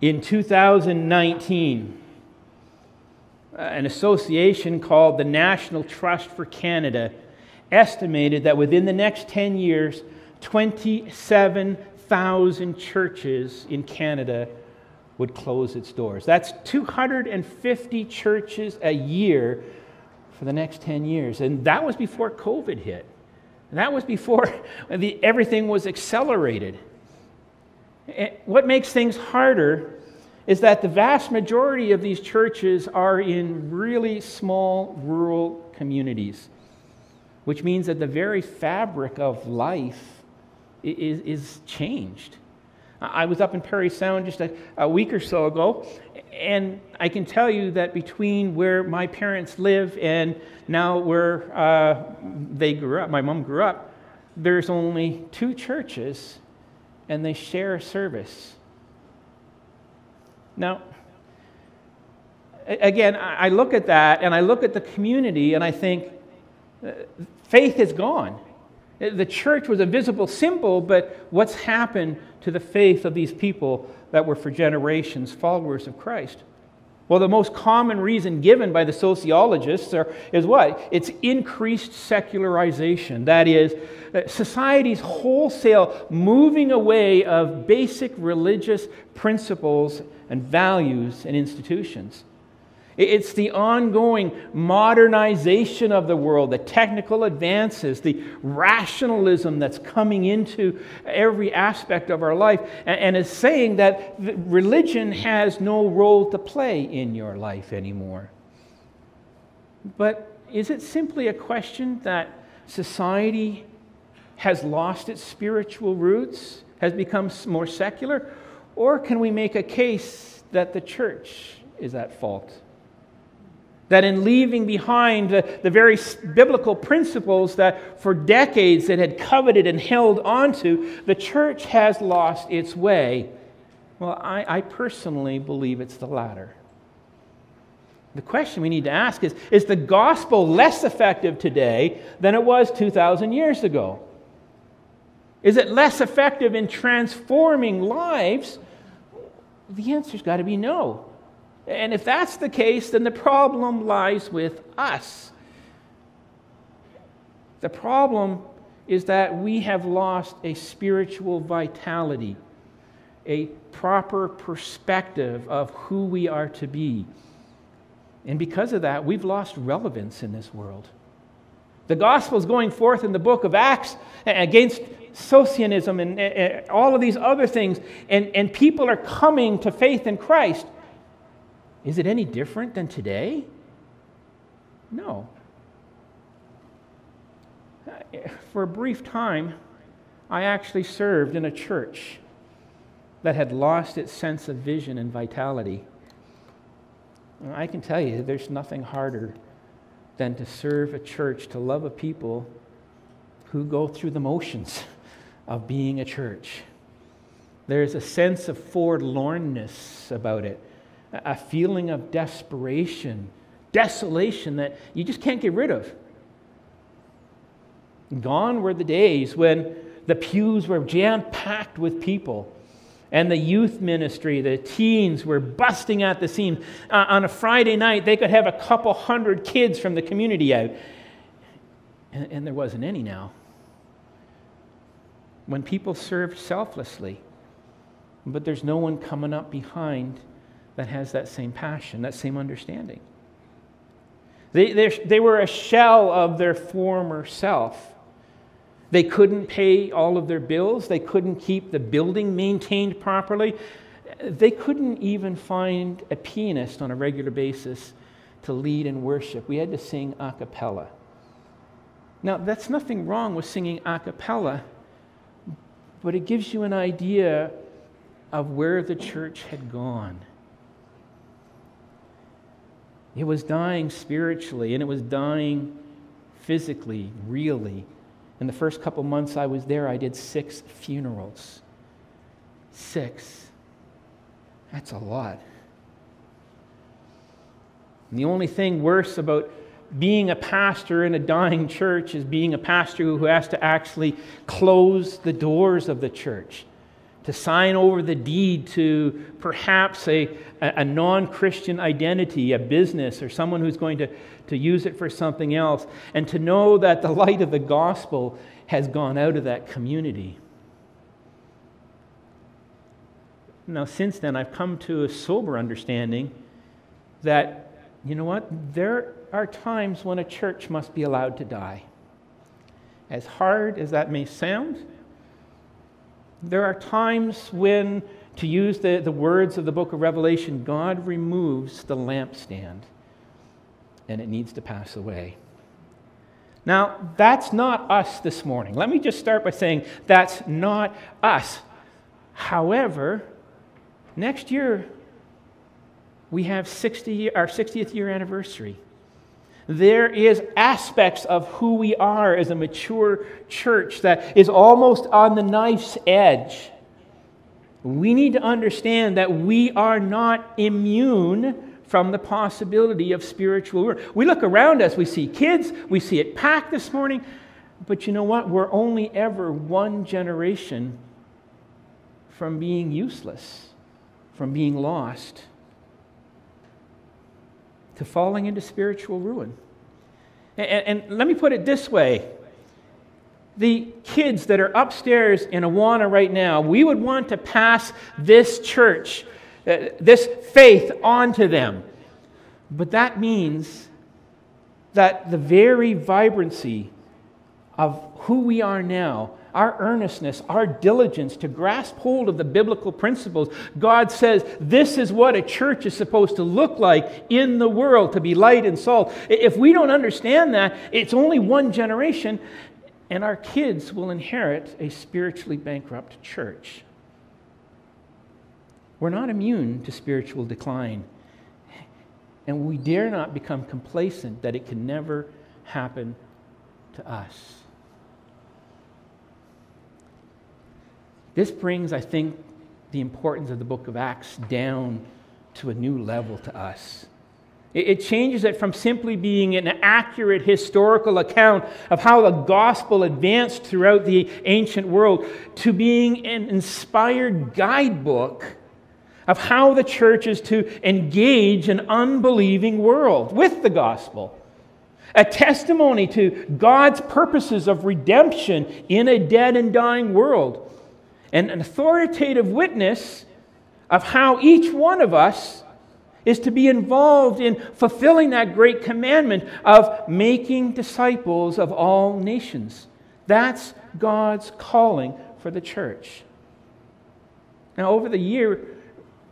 In 2019, uh, an association called the National Trust for Canada estimated that within the next 10 years, 27,000 churches in Canada would close its doors. That's 250 churches a year for the next 10 years. And that was before COVID hit. That was before the, everything was accelerated. What makes things harder is that the vast majority of these churches are in really small rural communities, which means that the very fabric of life is, is changed. I was up in Parry Sound just a, a, week or so ago, and I can tell you that between where my parents live and now where uh, they grew up, my mom grew up, there's only two churches, and they share a service. Now, again, I look at that and I look at the community and I think uh, faith is gone. The church was a visible symbol, but what's happened to the faith of these people that were for generations followers of Christ? Well, the most common reason given by the sociologists are, is what? It's increased secularization. That is, uh, society's wholesale moving away of basic religious principles and values and institutions. It's the ongoing modernization of the world, the technical advances, the rationalism that's coming into every aspect of our life, and is saying that religion has no role to play in your life anymore. But is it simply a question that society has lost its spiritual roots, has become more secular? Or can we make a case that the church is at fault? That in leaving behind the, the very biblical principles that for decades it had coveted and held onto, the church has lost its way. Well, I, I personally believe it's the latter. The question we need to ask is Is the gospel less effective today than it was 2,000 years ago? Is it less effective in transforming lives? The answer's got to be no. And if that's the case, then the problem lies with us. The problem is that we have lost a spiritual vitality, a proper perspective of who we are to be. And because of that, we've lost relevance in this world. The gospel is going forth in the book of Acts against Socianism and, all of these other things, and, and people are coming to faith in Christ. Is it any different than today? No. For a brief time, I actually served in a church that had lost its sense of vision and vitality. I can tell you, there's nothing harder than to serve a church, to love a people who go through the motions of being a church. There's a sense of forlornness about it a feeling of desperation, desolation that you just can't get rid of. Gone were the days when the pews were jam packed with people and the youth ministry, the teens were busting at the seams. Uh, on a Friday night, they could have a couple hundred kids from the community out. And, and there wasn't any now. When people served selflessly, but there's no one coming up behind that has that same passion, that same understanding. They, they were a shell of their former self. They couldn't pay all of their bills. They couldn't keep the building maintained properly. They couldn't even find a pianist on a regular basis to lead in worship. We had to sing a cappella. Now, that's nothing wrong with singing a cappella, but it gives you an idea of where the church had gone. It was dying spiritually and it was dying physically, really. In the first couple months I was there, I did six funerals. Six. That's a lot. And the only thing worse about being a pastor in a dying church is being a pastor who has to actually close the doors of the church to sign over the deed to perhaps a, a non Christian identity, a business, or someone who's going to, to use it for something else, and to know that the light of the gospel has gone out of that community. Now, since then, I've come to a sober understanding that, you know what, there are times when a church must be allowed to die. As hard as that may sound, there are times when, to use the, the words of the book of Revelation, God removes the lampstand and it needs to pass away. Now, that's not us this morning. Let me just start by saying that's not us. However, next year we have 60, our 60th year anniversary. There is aspects of who we are as a mature church that is almost on the knife's edge. We need to understand that we are not immune from the possibility of spiritual ruin. We look around us, we see kids, we see it packed this morning, but you know what? We're only ever one generation from being useless, from being lost to falling into spiritual ruin. And, and, let me put it this way the kids that are upstairs in Awana right now, we would want to pass this church, uh, this faith on to them. But that means that the very vibrancy of who we are now our earnestness, our diligence to grasp hold of the biblical principles. God says this is what a church is supposed to look like in the world, to be light and salt. If we don't understand that, it's only one generation, and our kids will inherit a spiritually bankrupt church. We're not immune to spiritual decline, and we dare not become complacent that it can never happen to us. This brings, I think, the importance of the book of Acts down to a new level to us. It changes it from simply being an accurate historical account of how the gospel advanced throughout the ancient world to being an inspired guidebook of how the church is to engage an unbelieving world with the gospel. A testimony to God's purposes of redemption in a dead and dying world and an authoritative witness of how each one of us is to be involved in fulfilling that great commandment of making disciples of all nations. That's God's calling for the church. Now, over the year,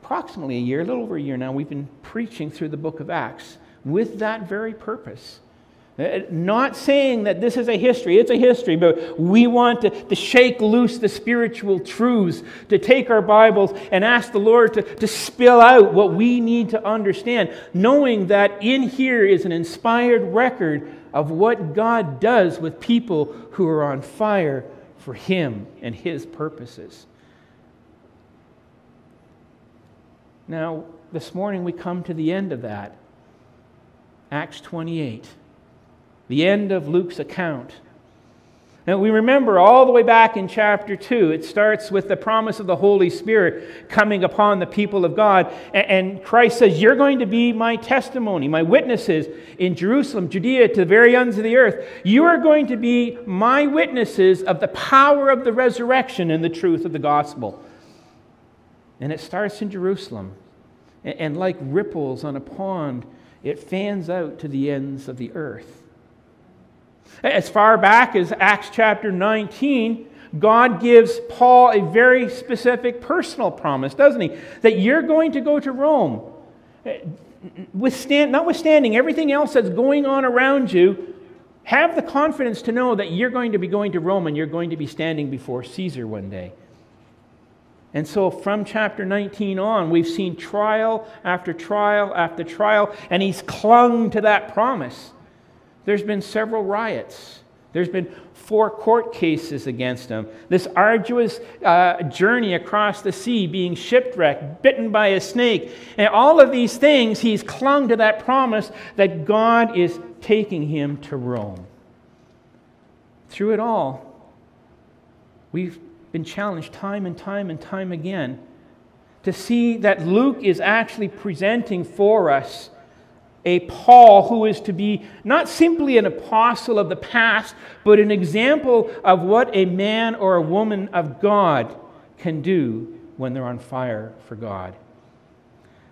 approximately a year, a little over a year now, we've been preaching through the book of Acts with that very purpose. Uh, not saying that this is a history, it's a history, but we want to, to shake loose the spiritual truths, to take our Bibles and ask the Lord to, to spill out what we need to understand, knowing that in here is an inspired record of what God does with people who are on fire for Him and His purposes. Now, this morning we come to the end of that. Acts 28 the end of Luke's account. Now, we remember all the way back in chapter 2, it starts with the promise of the Holy Spirit coming upon the people of God. And Christ says, You're going to be my testimony, my witnesses in Jerusalem, Judea, to the very ends of the earth. You are going to be my witnesses of the power of the resurrection and the truth of the gospel. And it starts in Jerusalem. And like ripples on a pond, it fans out to the ends of the earth. As far back as Acts chapter 19, God gives Paul a very specific personal promise, doesn't he? That you're going to go to Rome. Withstand, notwithstanding everything else that's going on around you, have the confidence to know that you're going to be going to Rome and you're going to be standing before Caesar one day. And so from chapter 19 on, we've seen trial after trial after trial, and he's clung to that promise. There's been several riots. There's been four court cases against him. This arduous uh, journey across the sea, being shipwrecked, bitten by a snake. And all of these things, he's clung to that promise that God is taking him to Rome. Through it all, we've been challenged time and time and time again to see that Luke is actually presenting for us a Paul who is to be not simply an apostle of the past, but an example of what a man or a woman of God can do when they're on fire for God.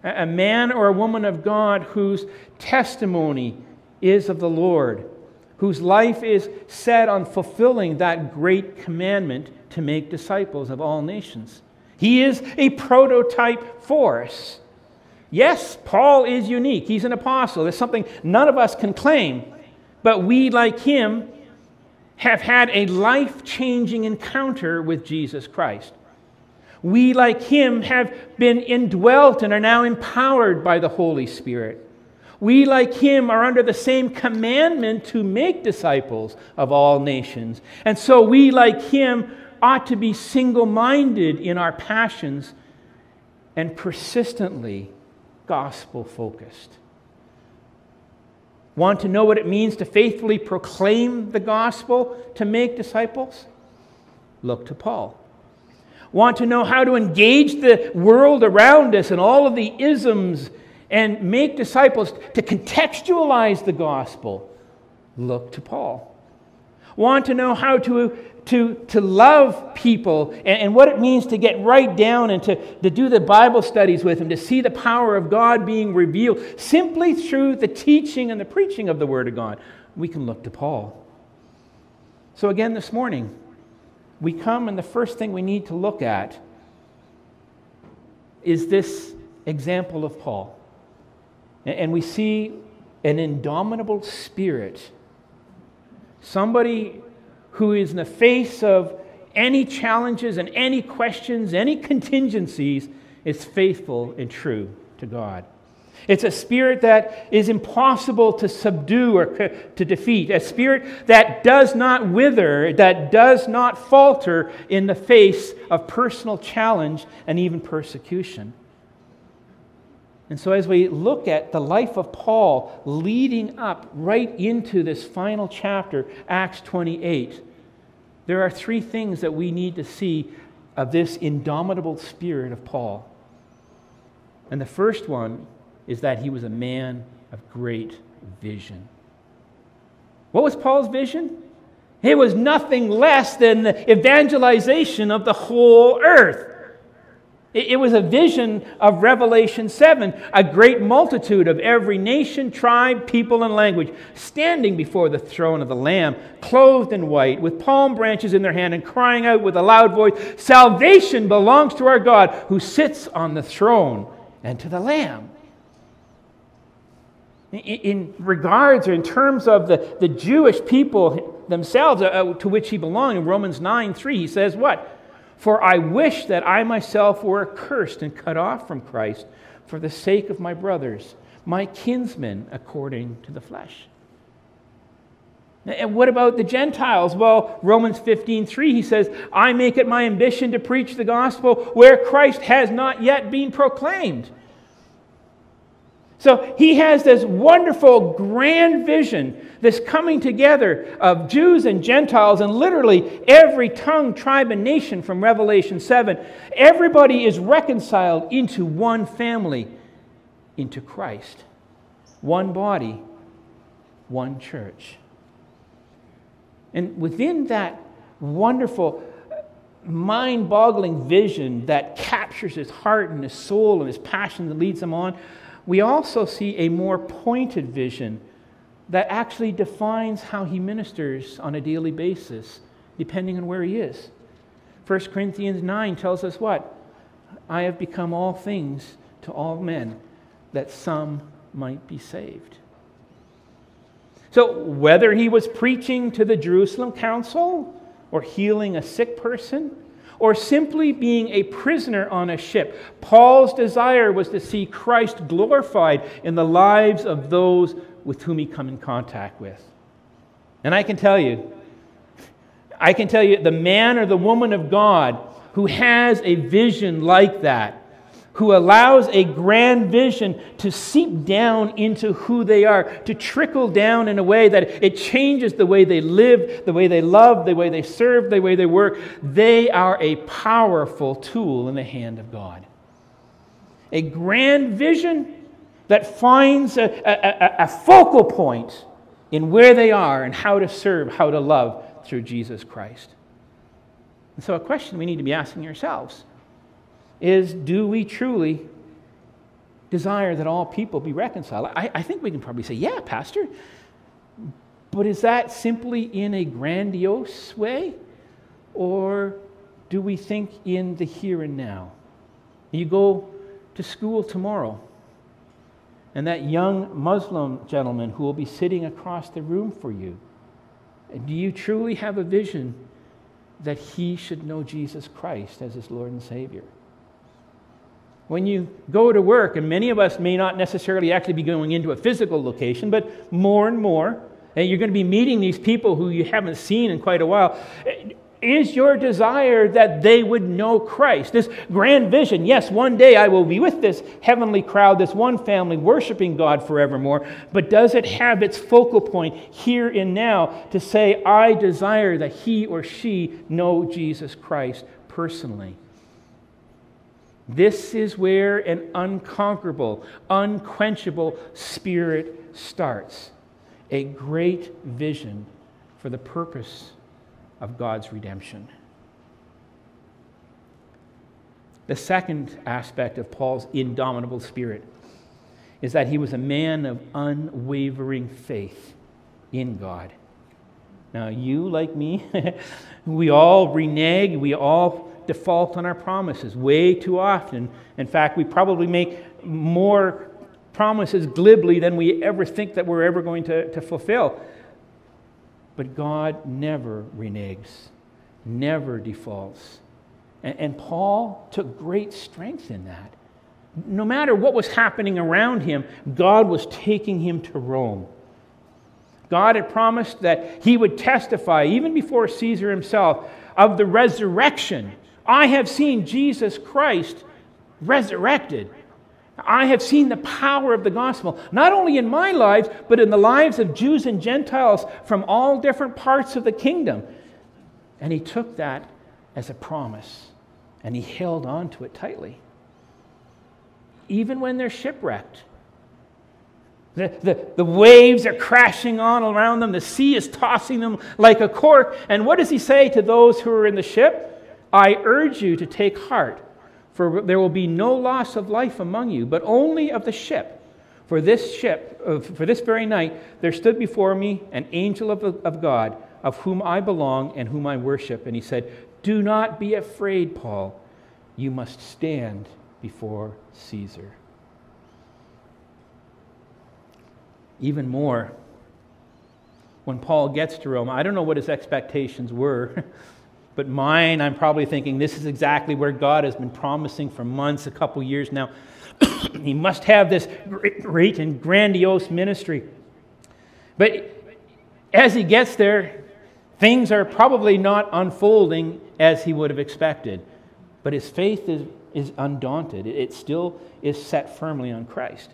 A man or a woman of God whose testimony is of the Lord, whose life is set on fulfilling that great commandment to make disciples of all nations. He is a prototype for us. Yes, Paul is unique. He's an apostle. It's something none of us can claim. But we, like him, have had a life changing encounter with Jesus Christ. We, like him, have been indwelt and are now empowered by the Holy Spirit. We, like him, are under the same commandment to make disciples of all nations. And so we, like him, ought to be single minded in our passions and persistently gospel focused. Want to know what it means to faithfully proclaim the gospel to make disciples? Look to Paul. Want to know how to engage the world around us and all of the isms and make disciples to contextualize the gospel? Look to Paul. Want to know how to to, to love people and, and, what it means to get right down and to, to do the Bible studies with them, to see the power of God being revealed simply through the teaching and the preaching of the Word of God, we can look to Paul. So, again, this morning, we come and the first thing we need to look at is this example of Paul. And we see an indomitable spirit, somebody who is in the face of any challenges and any questions, any contingencies, is faithful and true to God. It's a spirit that is impossible to subdue or to defeat, a spirit that does not wither, that does not falter in the face of personal challenge and even persecution. And so, as we look at the life of Paul leading up right into this final chapter, Acts 28, there are three things that we need to see of this indomitable spirit of Paul. And the first one is that he was a man of great vision. What was Paul's vision? It was nothing less than the evangelization of the whole earth. It was a vision of Revelation 7, a great multitude of every nation, tribe, people, and language standing before the throne of the Lamb, clothed in white, with palm branches in their hand, and crying out with a loud voice Salvation belongs to our God who sits on the throne and to the Lamb. In regards or in terms of the, the Jewish people themselves uh, to which he belonged, in Romans 9 3, he says, What? For I wish that I myself were accursed and cut off from Christ for the sake of my brothers, my kinsmen according to the flesh. And what about the Gentiles? Well, Romans 15, 3, he says, I make it my ambition to preach the gospel where Christ has not yet been proclaimed so he has this wonderful, grand vision, this coming together of Jews and Gentiles, and literally every tongue, tribe, and nation from Revelation 7. Everybody is reconciled into one family, into Christ. One body, one church. And within that wonderful, mind boggling vision that captures his heart and his soul and his passion that leads him on, we also see a more pointed vision that actually defines how he ministers on a daily basis, depending on where he is. 1 Corinthians 9 tells us what? I have become all things to all men, that some might be saved. So, whether he was preaching to the Jerusalem council or healing a sick person, or simply being a prisoner on a ship. Paul's desire was to see Christ glorified in the lives of those with whom he come in contact with. And I can tell you, I can tell you, the man or the woman of God who has a vision like that, who allows a grand vision to seep down into who they are, to trickle down in a way that it changes the way they live, the way they love, the way they serve, the way they work. They are a powerful tool in the hand of God. A grand vision that finds a, a, a focal point in where they are and how to serve, how to love through Jesus Christ. And so, a question we need to be asking ourselves is do we truly desire that all people be reconciled? I, I think we can probably say, yeah, Pastor. But is that simply in a grandiose way? Or do we think in the here and now? You go to school tomorrow, and that young Muslim gentleman who will be sitting across the room for you, do you truly have a vision that he should know Jesus Christ as his Lord and Savior? When you go to work, and many of us may not necessarily actually be going into a physical location, but more and more, and you're going to be meeting these people who you haven't seen in quite a while. Is your desire that they would know Christ? This grand vision, yes, one day I will be with this heavenly crowd, this one family, worshiping God forevermore, but does it have its focal point here and now to say, I desire that he or she know Jesus Christ personally? This is where an unconquerable, unquenchable spirit starts. A great vision for the purpose of God's redemption. The second aspect of Paul's indomitable spirit is that he was a man of unwavering faith in God. Now, you, like me, we all renege, we all default on our promises way too often. In fact, we probably make more promises glibly than we ever think that we're ever going to, to fulfill. But God never reneges, never defaults. And, and Paul took great strength in that. No matter what was happening around him, God was taking him to Rome. God had promised that he would testify, even before Caesar himself, of the resurrection I have seen Jesus Christ resurrected. I have seen the power of the gospel, not only in my lives, but in the lives of Jews and Gentiles from all different parts of the kingdom. And he took that as a promise and he held on to it tightly. Even when they're shipwrecked, the, the, the waves are crashing on around them, the sea is tossing them like a cork. And what does he say to those who are in the ship? I urge you to take heart, for there will be no loss of life among you, but only of the ship. For this ship, uh, for this very night, there stood before me an angel of, of God, of whom I belong and whom I worship. And he said, Do not be afraid, Paul. You must stand before Caesar. Even more, when Paul gets to Rome, I don't know what his expectations were. But mine, I'm probably thinking this is exactly where God has been promising for months, a couple years now. he must have this great and grandiose ministry. But as he gets there, things are probably not unfolding as he would have expected. But his faith is, is undaunted, it still is set firmly on Christ.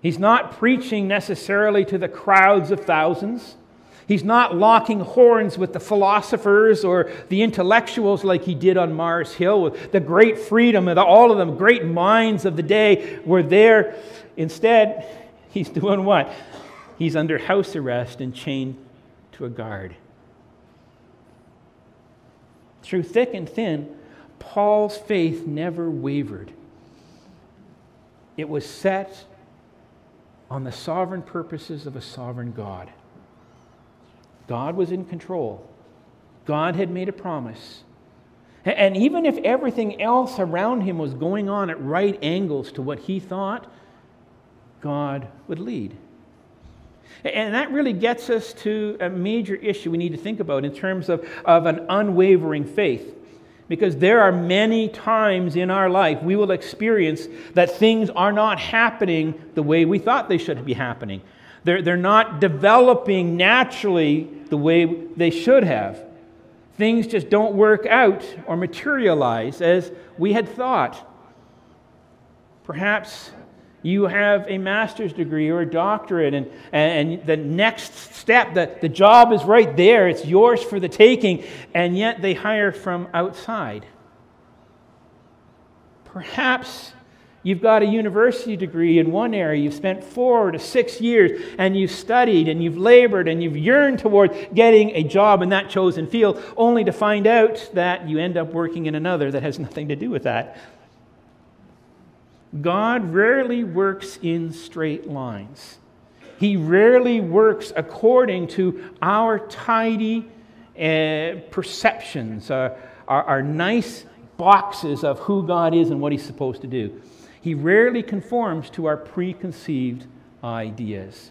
He's not preaching necessarily to the crowds of thousands. He's not locking horns with the philosophers or the intellectuals like he did on Mars Hill, with the great freedom and all of them, great minds of the day were there. Instead, he's doing what? He's under house arrest and chained to a guard. Through thick and thin, Paul's faith never wavered. It was set on the sovereign purposes of a sovereign God. God was in control. God had made a promise. And even if everything else around him was going on at right angles to what he thought, God would lead. And that really gets us to a major issue we need to think about in terms of, of an unwavering faith. Because there are many times in our life we will experience that things are not happening the way we thought they should be happening. They're, they're not developing naturally the way they should have. Things just don't work out or materialize as we had thought. Perhaps you have a master's degree or a doctorate, and, and the next step, the, the job is right there, it's yours for the taking, and yet they hire from outside. Perhaps you've got a university degree in one area, you've spent four to six years, and you've studied and you've labored and you've yearned toward getting a job in that chosen field, only to find out that you end up working in another that has nothing to do with that. God rarely works in straight lines. He rarely works according to our tidy uh, perceptions, our, our nice boxes of who God is and what He's supposed to do. He rarely conforms to our preconceived ideas.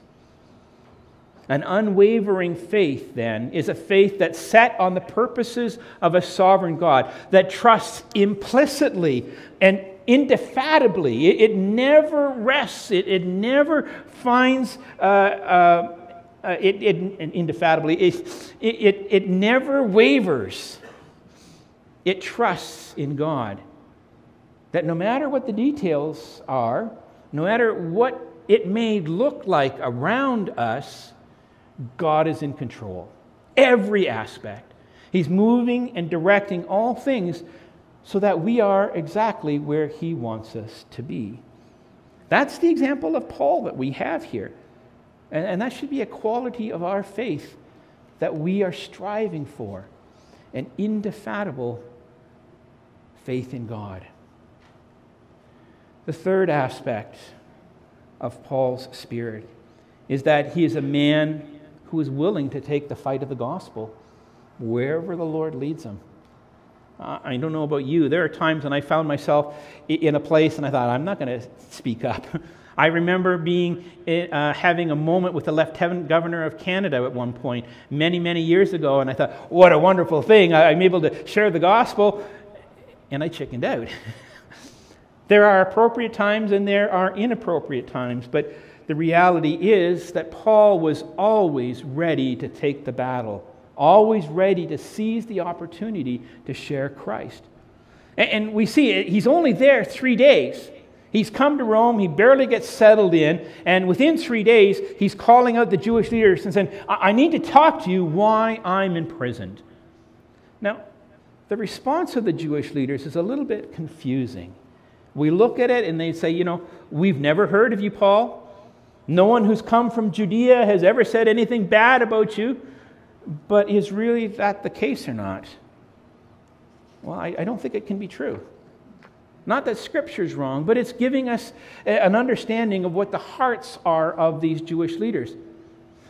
An unwavering faith, then, is a faith that's set on the purposes of a sovereign God, that trusts implicitly and indefatigably. It, it never rests, it, it never finds. Uh, uh, uh, it, it, indefatigably, it, it, it never wavers. It trusts in God. That no matter what the details are, no matter what it may look like around us, God is in control. Every aspect. He's moving and directing all things so that we are exactly where He wants us to be. That's the example of Paul that we have here. And, and, that should be a quality of our faith that we are striving for an indefatigable faith in God. The third aspect of Paul's spirit is that he is a man who is willing to take the fight of the gospel wherever the Lord leads him. I don't know about you. There are times when I found myself in a place and I thought, I'm not going to speak up. I remember being uh, having a moment with the Lieutenant Governor of Canada at one point, many, many years ago, and I thought, what a wonderful thing. I'm able to share the gospel, and I chickened out. there are appropriate times and there are inappropriate times, but the reality is that Paul was always ready to take the battle always ready to seize the opportunity to share Christ. And we see it, he's only there three days. He's come to Rome, he barely gets settled in, and within three days, he's calling out the Jewish leaders and saying, I need to talk to you why I'm imprisoned. Now, the response of the Jewish leaders is a little bit confusing. We look at it and they say, You know, we've never heard of you, Paul. No one who's come from Judea has ever said anything bad about you. But is really that the case or not? Well, I, I don't think it can be true. Not that Scripture's wrong, but it's giving us an understanding of what the hearts are of these Jewish leaders.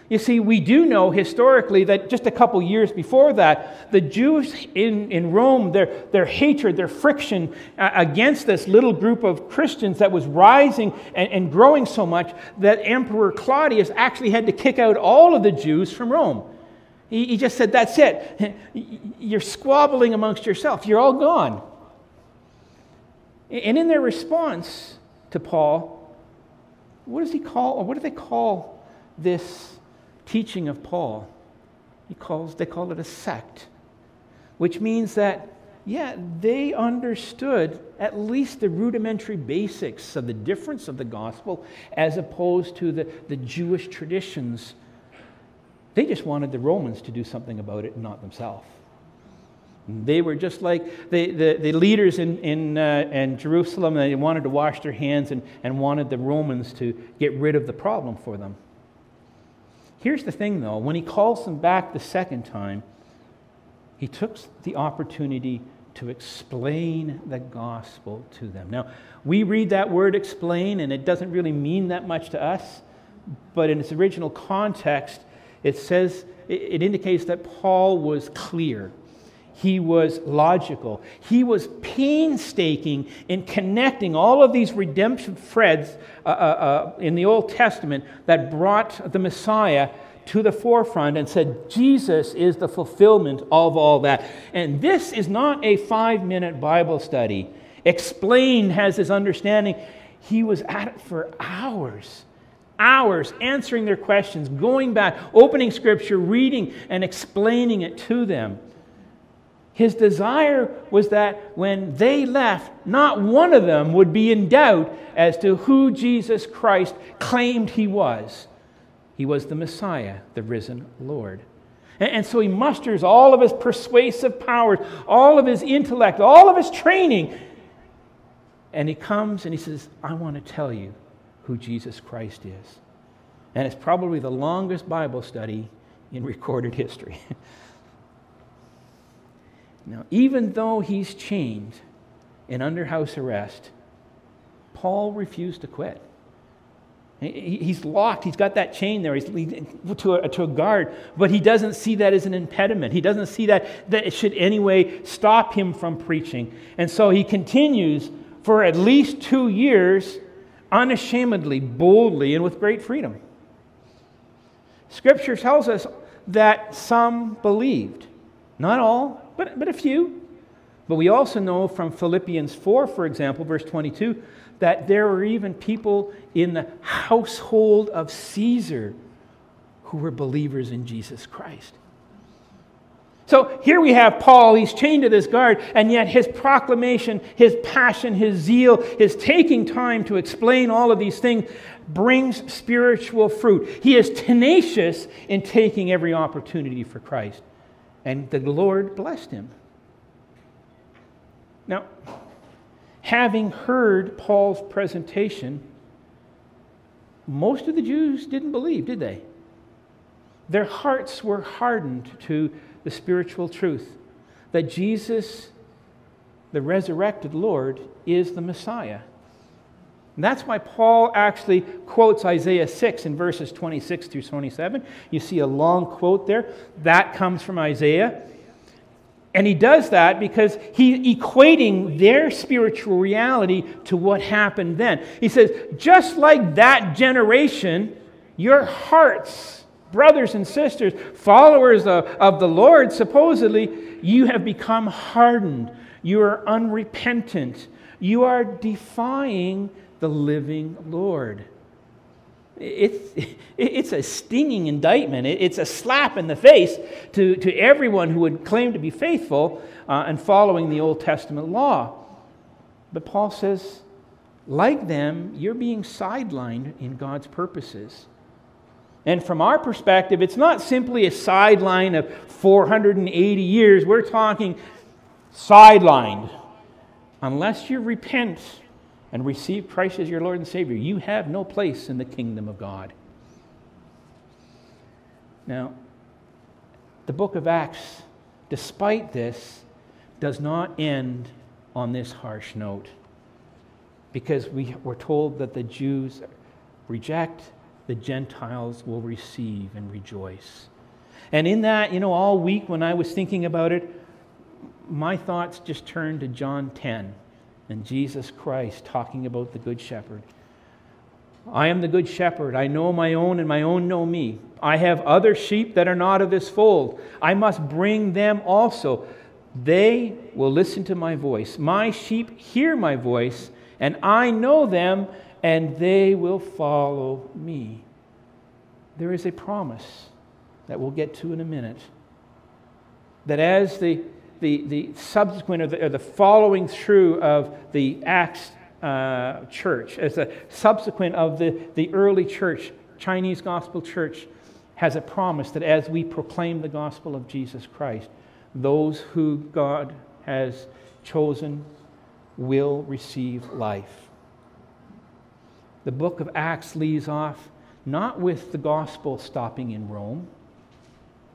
You see, we do know historically that just a couple years before that, the Jews in, in Rome, their, their hatred, their friction uh, against this little group of Christians that was rising and, and growing so much that Emperor Claudius actually had to kick out all of the Jews from Rome. He, he just said, That's it. You're squabbling amongst yourself. You're all gone. And in their response to Paul, what does he call, or what do they call this teaching of Paul? He calls, they call it a sect, which means that, yeah, they understood at least the rudimentary basics of the difference of the gospel as opposed to the, the Jewish traditions they just wanted the Romans to do something about it not themselves. They were just like the, the, the leaders in, in, uh, in Jerusalem, they wanted to wash their hands and, and wanted the Romans to get rid of the problem for them. Here's the thing, though when he calls them back the second time, he took the opportunity to explain the gospel to them. Now, we read that word explain, and it doesn't really mean that much to us, but in its original context, it says, it indicates that Paul was clear. He was logical. He was painstaking in connecting all of these redemption threads uh, uh, uh, in the Old Testament that brought the Messiah to the forefront and said, Jesus is the fulfillment of all that. And this is not a five minute Bible study. Explain has his understanding. He was at it for hours hours answering their questions, going back, opening scripture, reading, and explaining it to them. His desire was that when they left, not one of them would be in doubt as to who Jesus Christ claimed he was. He was the Messiah, the risen Lord. And, so he musters all of his persuasive powers, all of his intellect, all of his training. And he comes and he says, I want to tell you who Jesus Christ is. And it's probably the longest Bible study in recorded history. Now, even though he's chained and under house arrest, Paul refused to quit. He's locked. He's got that chain there. He's to a, to a guard, but he doesn't see that as an impediment. He doesn't see that, that it should anyway stop him from preaching. And so he continues for at least two years, unashamedly, boldly, and with great freedom. Scripture tells us that some believed. Not all, but, but a few. But we also know from Philippians 4, for example, verse 22, that there were even people in the household of Caesar who were believers in Jesus Christ. So here we have Paul, he's chained to this guard, and yet his proclamation, his passion, his zeal, his taking time to explain all of these things brings spiritual fruit. He is tenacious in taking every opportunity for Christ. And the Lord blessed him. Now, having heard Paul's presentation, most of the Jews didn't believe, did they? Their hearts were hardened to the spiritual truth that Jesus, the resurrected Lord, is the Messiah. And that's why Paul actually quotes Isaiah 6 in verses 26 through 27. You see a long quote there. That comes from Isaiah. And he does that because he's equating their spiritual reality to what happened then. He says, just like that generation, your hearts, brothers and sisters, followers of, of the Lord, supposedly, you have become hardened. You are unrepentant. You are defying the living Lord. It's, it's a stinging indictment. It's a slap in the face to, to everyone who would claim to be faithful uh, and following the Old Testament law. But Paul says, like them, you're being sidelined in God's purposes. And from our perspective, it's not simply a sideline of 480 years. We're talking sidelined. Unless you repent and receive Christ as your Lord and Savior, you have no place in the kingdom of God. Now, the book of Acts, despite this, does not end on this harsh note because we were told that the Jews reject, the Gentiles will receive and rejoice. And in that, you know, all week when I was thinking about it, my thoughts just turned to John 10 and Jesus Christ talking about the Good Shepherd. I am the Good Shepherd. I know my own, and my own know me. I have other sheep that are not of this fold. I must bring them also. They will listen to my voice. My sheep hear my voice, and I know them, and they will follow me. There is a promise that we'll get to in a minute. That as the the, the subsequent or the, or the following through of the Acts uh, church, as a subsequent of the, the early church, Chinese gospel church, has a promise that as we proclaim the gospel of Jesus Christ, those who God has chosen will receive life. The book of Acts leaves off not with the gospel stopping in Rome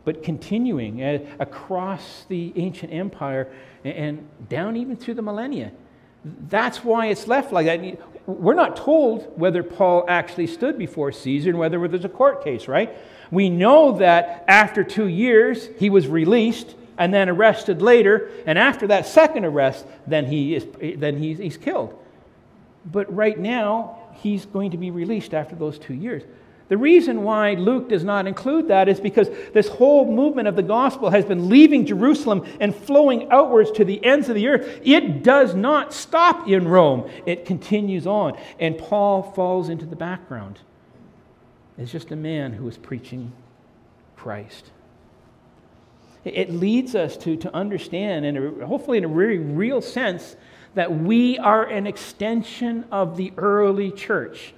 but continuing across the ancient empire and down even through the millennia. That's why it's left like that. We're not told whether Paul actually stood before Caesar and whether there's a court case, right? We know that after two years, he was released and then arrested later. And after that second arrest, then, he is, then he's, he's killed. But right now, he's going to be released after those two years. The reason why Luke does not include that is because this whole movement of the gospel has been leaving Jerusalem and flowing outwards to the ends of the earth. It does not stop in Rome, it continues on. And Paul falls into the background as just a man who is preaching Christ. It leads us to, to understand, and hopefully in a very real sense, that we are an extension of the early church.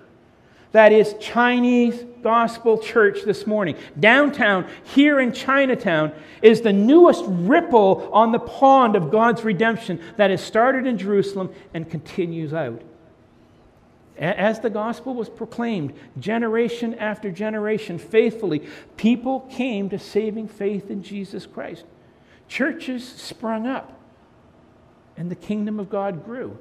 That is Chinese Gospel Church this morning. Downtown, here in Chinatown, is the newest ripple on the pond of God's redemption that has started in Jerusalem and continues out. As the gospel was proclaimed, generation after generation, faithfully, people came to saving faith in Jesus Christ. Churches sprung up, and the kingdom of God grew.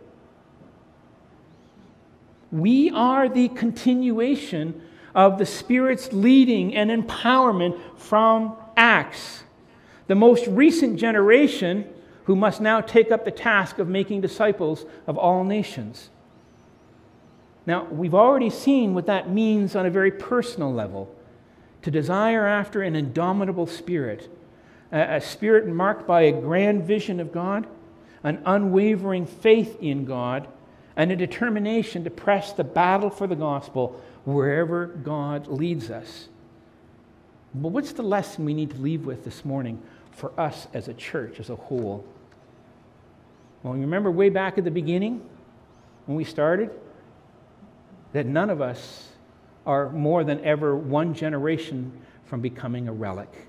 We are the continuation of the Spirit's leading and empowerment from Acts. The most recent generation who must now take up the task of making disciples of all nations. Now, we've already seen what that means on a very personal level to desire after an indomitable spirit, a, spirit marked by a grand vision of God, an unwavering faith in God, and a determination to press the battle for the gospel wherever God leads us. But what's the lesson we need to leave with this morning for us as a church, as a whole? Well, you remember way back at the beginning when we started? that none of us are more than ever one generation from becoming a relic.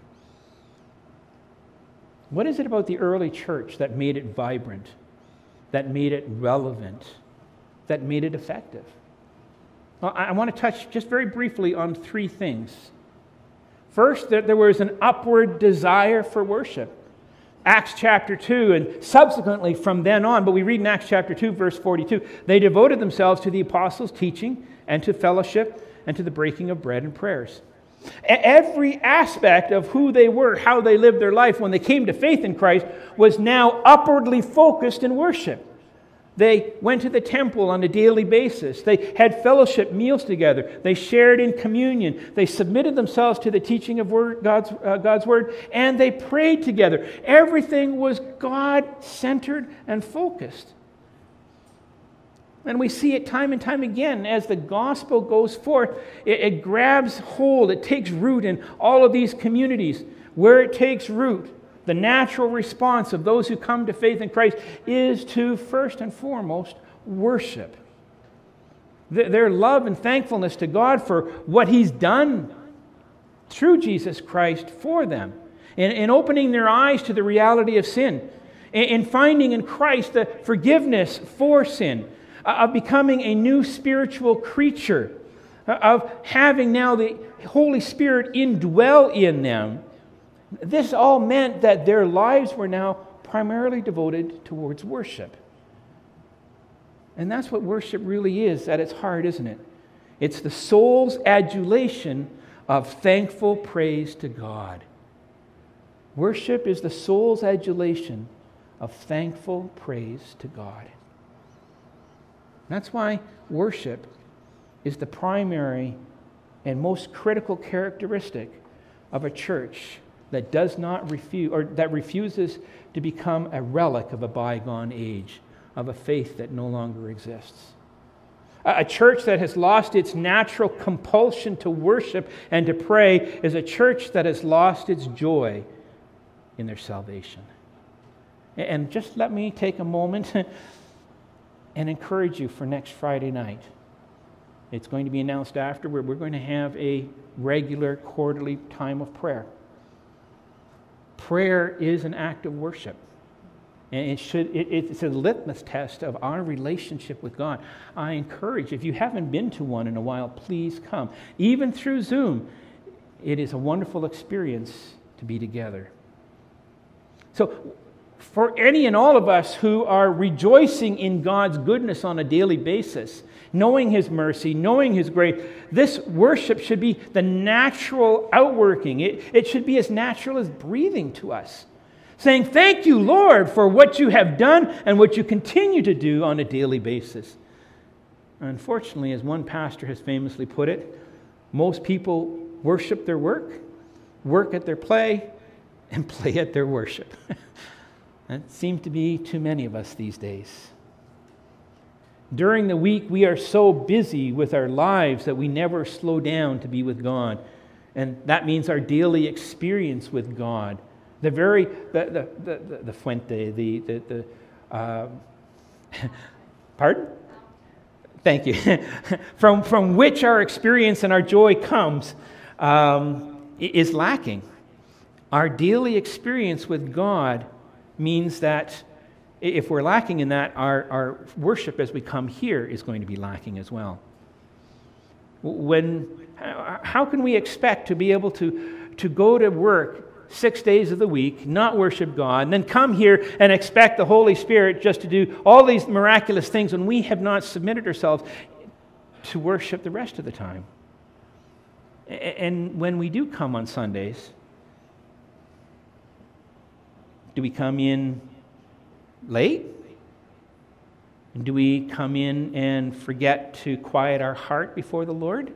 What is it about the early church that made it vibrant, that made it relevant, that made it effective? I want to touch just very briefly on three things. First, that there was an upward desire for worship. Acts chapter 2, and subsequently from then on, but we read in Acts chapter 2, verse 42, they devoted themselves to the apostles' teaching and to fellowship and to the breaking of bread and prayers. Every aspect of who they were, how they lived their life when they came to faith in Christ, was now upwardly focused in worship. They went to the temple on a daily basis. They had fellowship meals together. They shared in communion. They submitted themselves to the teaching of word, God's, uh, God's word, and they prayed together. Everything was God centered and focused. And we see it time and time again as the gospel goes forth. It, it grabs hold, it takes root in all of these communities. Where it takes root, the natural response of those who come to faith in Christ is to first and foremost worship. Their love and thankfulness to God for what He's done through Jesus Christ for them, in, in opening their eyes to the reality of sin, in, in finding in Christ the forgiveness for sin, of becoming a new spiritual creature, of having now the Holy Spirit indwell in them this all meant that their lives were now primarily devoted towards worship. And that's what worship really is at its heart, isn't it? It's the soul's adulation of thankful praise to God. Worship is the soul's adulation of thankful praise to God. That's why worship is the primary and most critical characteristic of a church that does not refuse or that refuses to become a relic of a bygone age, of a faith that no longer exists. A church that has lost its natural compulsion to worship and to pray is a church that has lost its joy in their salvation. And just let me take a moment and encourage you for next Friday night. It's going to be announced afterward. We're going to have a regular quarterly time of prayer. Prayer is an act of worship. And it should, it, it's a litmus test of our relationship with God. I encourage, if you haven't been to one in a while, please come. Even through Zoom, it is a wonderful experience to be together. So, for any and all of us who are rejoicing in God's goodness on a daily basis, knowing His mercy, knowing His grace, this worship should be the natural outworking. It, it should be as natural as breathing to us. Saying, Thank you, Lord, for what you have done and what you continue to do on a daily basis. Unfortunately, as one pastor has famously put it, most people worship their work, work at their play, and play at their worship. that seems to be too many of us these days. During the week, we are so busy with our lives that we never slow down to be with God. And that means our daily experience with God, The very, the, the, the, the fuente, the, the, the uh, pardon? Thank you. from, from which our experience and our joy comes um, is lacking. Our daily experience with God means that if we're lacking in that, our, our worship as we come here is going to be lacking as well. When, how can we expect to be able to, to go to work six days of the week, not worship God, and then come here and expect the Holy Spirit just to do all these miraculous things when we have not submitted ourselves to worship the rest of the time? And when we do come on Sundays, do we come in late? And Do we come in and forget to quiet our heart before the Lord?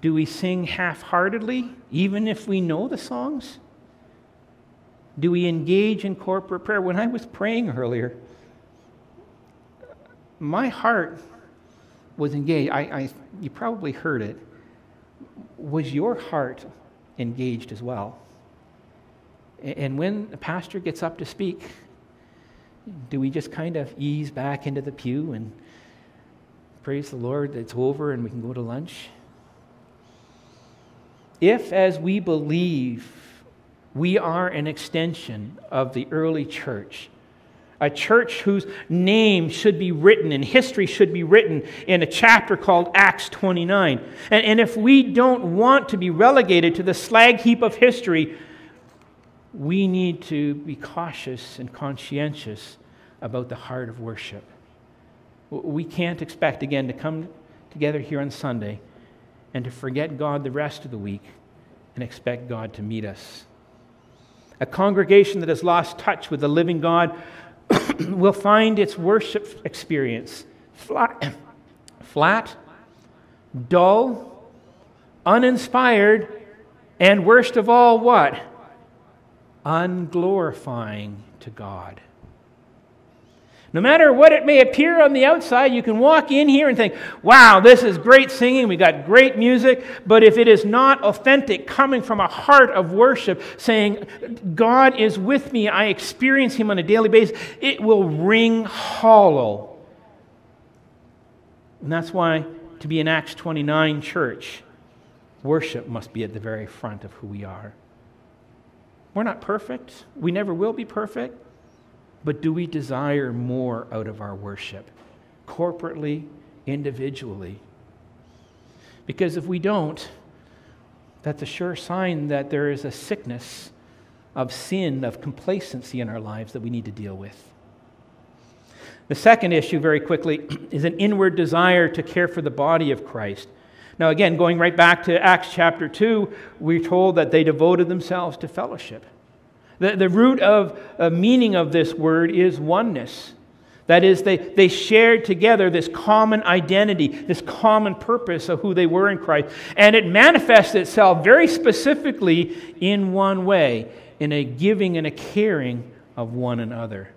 Do we sing half heartedly, even if we know the songs? Do we engage in corporate prayer? When I was praying earlier, my heart was engaged. I, I, you probably heard it. Was your heart engaged as well? And when the pastor gets up to speak, do we just kind of ease back into the pew and praise the Lord it's over and we can go to lunch? If, as we believe, we are an extension of the early church, a church whose name should be written and history should be written in a chapter called Acts 29. And, and if we don't want to be relegated to the slag heap of history, we need to be cautious and conscientious about the heart of worship. We can't expect, again, to come together here on Sunday and to forget God the rest of the week and expect God to meet us. A congregation that has lost touch with the living God will find its worship experience flat, flat dull, uninspired, and worst of all, what? Unglorifying to God. No matter what it may appear on the outside, you can walk in here and think, wow, this is great singing, we got great music. But if it is not authentic, coming from a heart of worship, saying, God is with me, I experience Him on a daily basis, it will ring hollow. And that's why to be an Acts 29 church, worship must be at the very front of who we are. We're not perfect. We never will be perfect. But do we desire more out of our worship, corporately, individually? Because if we don't, that's a sure sign that there is a sickness of sin, of complacency in our lives that we need to deal with. The second issue, very quickly, is an inward desire to care for the body of Christ. Now, again, going right back to Acts chapter 2, we're told that they devoted themselves to fellowship. The, the root of uh, meaning of this word is oneness. That is, they, they shared together this common identity, this common purpose of who they were in Christ. And it manifests itself very specifically in one way in a giving and a caring of one another.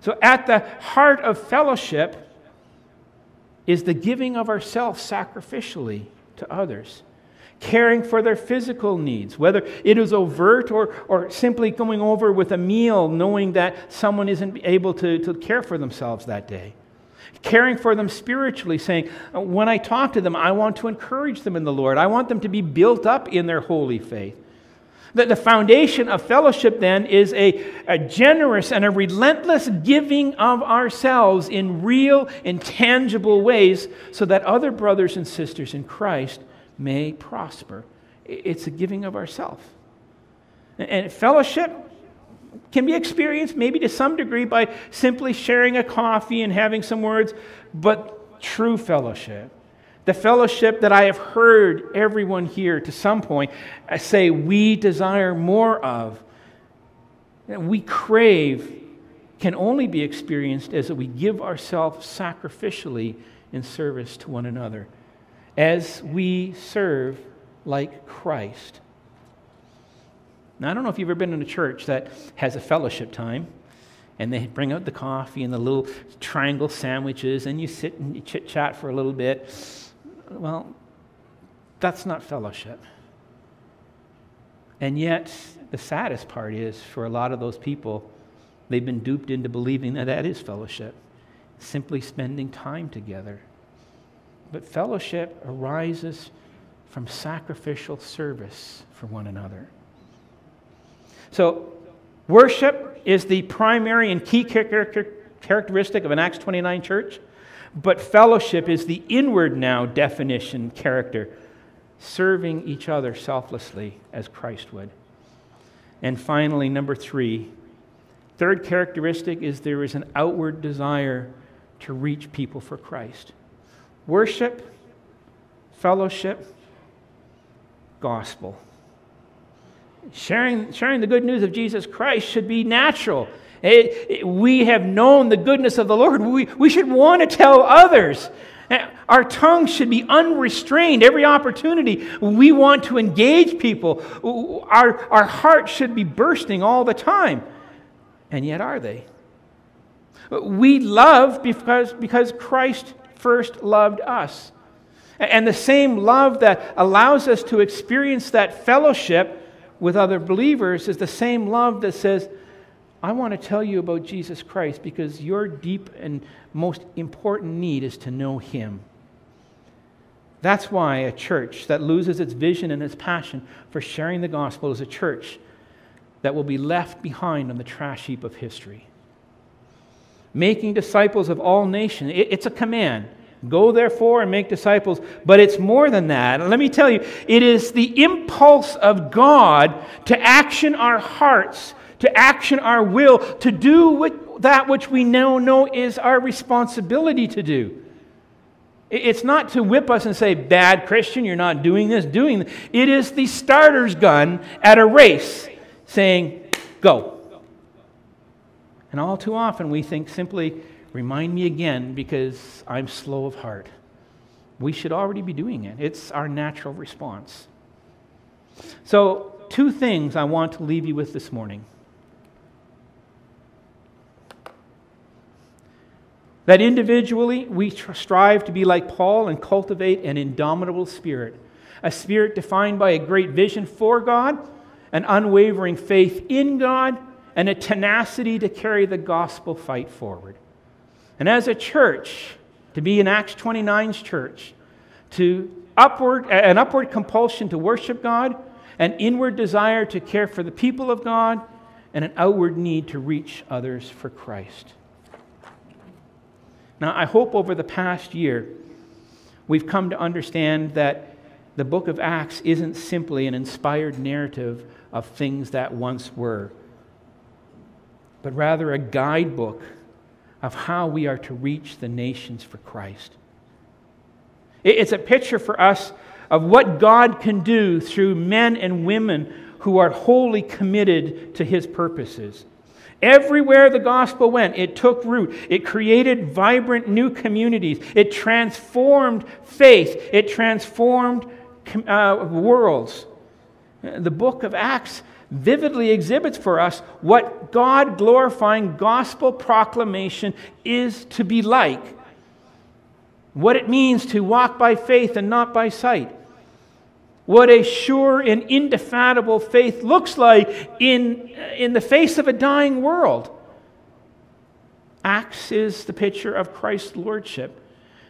So, at the heart of fellowship is the giving of ourselves sacrificially to others, caring for their physical needs, whether it is overt or, or simply going over with a meal, knowing that someone isn't able to, to care for themselves that day. Caring for them spiritually, saying, when I talk to them, I want to encourage them in the Lord. I want them to be built up in their holy faith. That the foundation of fellowship then is a, a generous and a relentless giving of ourselves in real, intangible ways so that other brothers and sisters in Christ may prosper. It's a giving of ourselves. And fellowship can be experienced maybe to some degree by simply sharing a coffee and having some words, but true fellowship the fellowship that I have heard everyone here to some point say we desire more of, that we crave, can only be experienced as we give ourselves sacrificially in service to one another, as we serve like Christ. Now, I don't know if you've ever been in a church that has a fellowship time and they bring out the coffee and the little triangle sandwiches, and you sit and you chit chat for a little bit. Well, that's not fellowship. And yet, the saddest part is for a lot of those people, they've been duped into believing that that is fellowship, simply spending time together. But fellowship arises from sacrificial service for one another. So, worship is the primary and key characteristic of an Acts 29 church, but fellowship is the inward now definition character, serving each other selflessly as Christ would. And finally, number three, third characteristic is there is an outward desire to reach people for Christ. Worship, fellowship, gospel. Sharing, sharing the good news of Jesus Christ should be natural. It, it, we have known the goodness of the Lord. We, we should want to tell others. Eh, our tongue should be unrestrained. Every opportunity we want to engage people, our, our heart should be bursting all the time. And yet, are they? We love because, because Christ first loved us. And the same love that allows us to experience that fellowship with other believers is the same love that says, I want to tell you about Jesus Christ because your deep and most important need is to know Him. That's why a church that loses its vision and its passion for sharing the gospel is a church that will be left behind on the trash heap of history. Making disciples of all nations, it's a command. Go therefore and make disciples. But it's more than that. Let me tell you, it is the impulse of God to action our hearts, to action our will, to do that which we now know is our responsibility to do. It's not to whip us and say, bad Christian, you're not doing this, doing this. It is the starter's gun at a race saying, go. And all too often we think simply, Remind me again because I'm slow of heart. We should already be doing it, it's our natural response. So, two things I want to leave you with this morning. That individually, we strive to be like Paul and cultivate an indomitable spirit, a spirit defined by a great vision for God, an unwavering faith in God, and a tenacity to carry the gospel fight forward. And as a church, to be an Acts 29's church, to upward, an upward compulsion to worship God, an inward desire to care for the people of God, and an outward need to reach others for Christ. Now, I hope over the past year we've come to understand that the book of Acts isn't simply an inspired narrative of things that once were, but rather a guidebook of how we are to reach the nations for Christ. It's a picture for us of what God can do through men and women who are wholly committed to his purposes. Everywhere the gospel went, it took root. It created vibrant new communities. It transformed faith. It transformed uh, worlds. The book of Acts vividly exhibits for us what God glorifying gospel proclamation is to be like, what it means to walk by faith and not by sight, what a sure and indefatigable faith looks like in, in the face of a dying world. Acts is the picture of Christ's lordship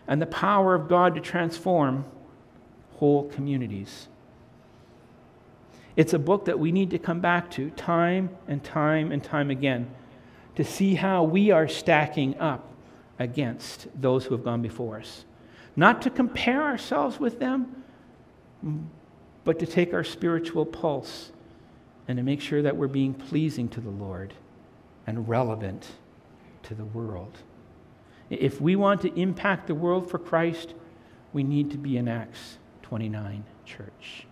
and the power of God to transform whole communities. It's a book that we need to come back to time and time and time again to see how we are stacking up against those who have gone before us. Not to compare ourselves with them, but to take our spiritual pulse and to make sure that we're being pleasing to the Lord and relevant to the world. If we want to impact the world for Christ, we need to be an Acts 29 church.